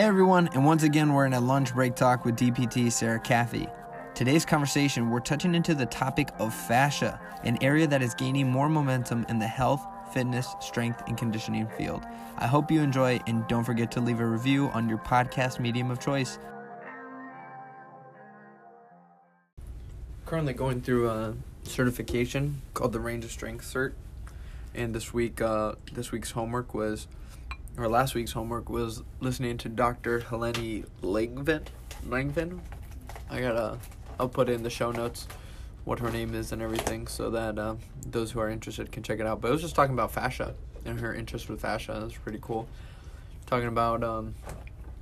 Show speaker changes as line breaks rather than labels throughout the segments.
Hey everyone, and once again, we're in a lunch break talk with DPT Sarah Caffey. Today's conversation, we're touching into the topic of fascia, an area that is gaining more momentum in the health, fitness, strength, and conditioning field. I hope you enjoy, and don't forget to leave a review on your podcast medium of choice. Currently going through a certification called the Range of Strength Cert, and this week, uh, this week's homework was or last week's homework was listening to Dr. Helene Langevin. Langevin. I gotta, I'll put in the show notes what her name is and everything so that uh, those who are interested can check it out. But it was just talking about fascia and her interest with fascia. That's pretty cool. Talking about um,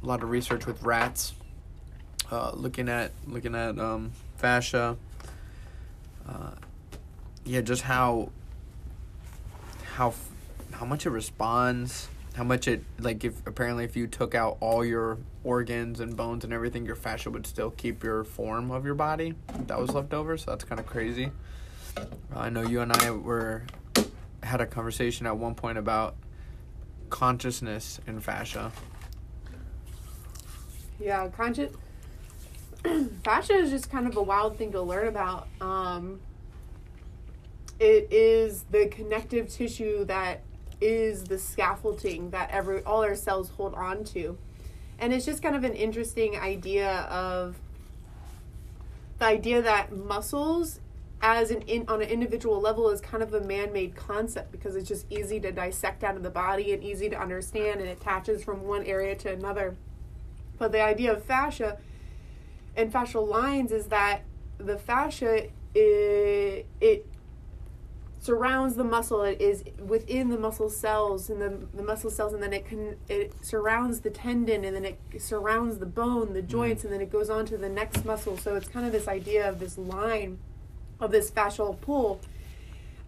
a lot of research with rats, uh, looking at looking at um, fascia. Uh, yeah, just how how how much it responds how much it like if apparently if you took out all your organs and bones and everything your fascia would still keep your form of your body that was left over so that's kind of crazy. Uh, i know you and i were had a conversation at one point about consciousness in fascia.
Yeah conscious fascia is just kind of a wild thing to learn about. Um, it is the connective tissue that is the scaffolding that every all our cells hold on to. And it's just kind of an interesting idea of the idea that muscles as an in, on an individual level is kind of a man-made concept because it's just easy to dissect out of the body and easy to understand and attaches from one area to another. But the idea of fascia and fascial lines is that the fascia eh, it, it surrounds the muscle it is within the muscle cells and the, the muscle cells and then it can it surrounds the tendon and then it surrounds the bone the mm-hmm. joints and then it goes on to the next muscle so it's kind of this idea of this line of this fascial pull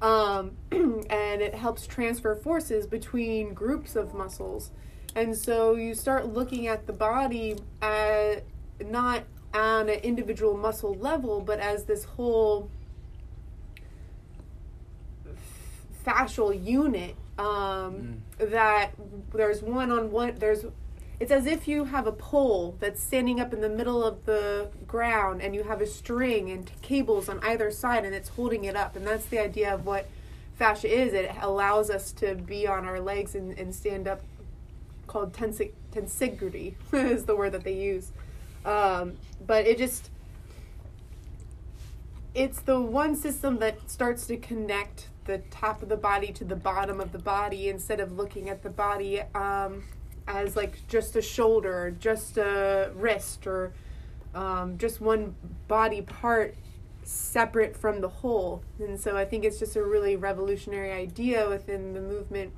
um, and it helps transfer forces between groups of muscles and so you start looking at the body at not on an individual muscle level but as this whole fascial unit um, mm. that there's one on one there's it's as if you have a pole that's standing up in the middle of the ground and you have a string and cables on either side and it's holding it up. And that's the idea of what fascia is. It allows us to be on our legs and, and stand up called tensig- tensegrity is the word that they use. Um, but it just it's the one system that starts to connect the top of the body to the bottom of the body instead of looking at the body um, as like just a shoulder, just a wrist, or um, just one body part separate from the whole. And so I think it's just a really revolutionary idea within the movement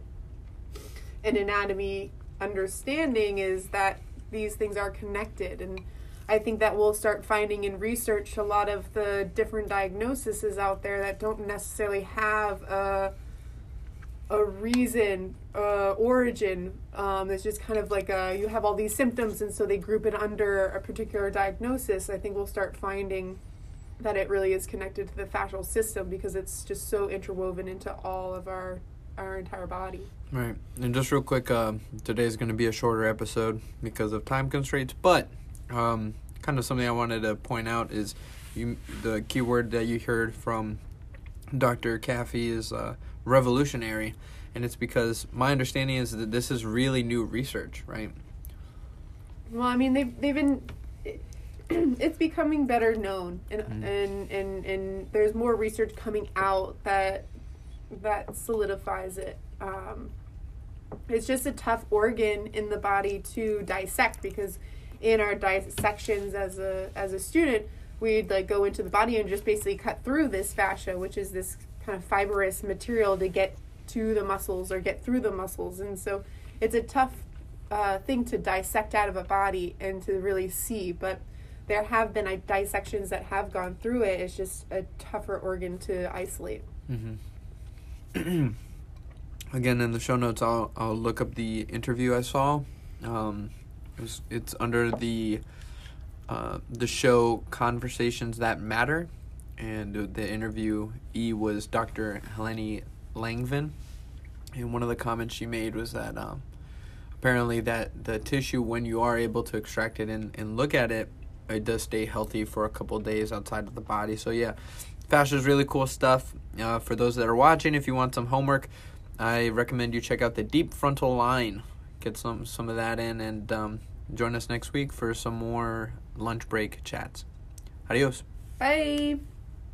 and anatomy understanding is that these things are connected and I think that we'll start finding in research a lot of the different diagnoses out there that don't necessarily have a, a reason, uh, origin. Um, it's just kind of like a, you have all these symptoms, and so they group it under a particular diagnosis. I think we'll start finding that it really is connected to the fascial system because it's just so interwoven into all of our our entire body.
Right. And just real quick, uh, today is going to be a shorter episode because of time constraints, but um, kind of something I wanted to point out is you the keyword that you heard from Dr. Caffey is uh, revolutionary, and it's because my understanding is that this is really new research, right?
Well, I mean they've they've been it's becoming better known and, mm-hmm. and and and there's more research coming out that that solidifies it um, it's just a tough organ in the body to dissect because in our dissections as a as a student, we'd like go into the body and just basically cut through this fascia, which is this kind of fibrous material to get to the muscles or get through the muscles. And so it's a tough uh, thing to dissect out of a body and to really see. But there have been uh, dissections that have gone through it. It's just a tougher organ to isolate.
Mm-hmm. Again, in the show notes, I'll I'll look up the interview I saw. Um, it's under the uh, the show Conversations That Matter, and the interview E was Dr. Helene Langevin, and one of the comments she made was that um, apparently that the tissue when you are able to extract it and, and look at it it does stay healthy for a couple days outside of the body so yeah fascia is really cool stuff uh, for those that are watching if you want some homework i recommend you check out the deep frontal line get some some of that in and um, join us next week for some more lunch break chats adios
Bye.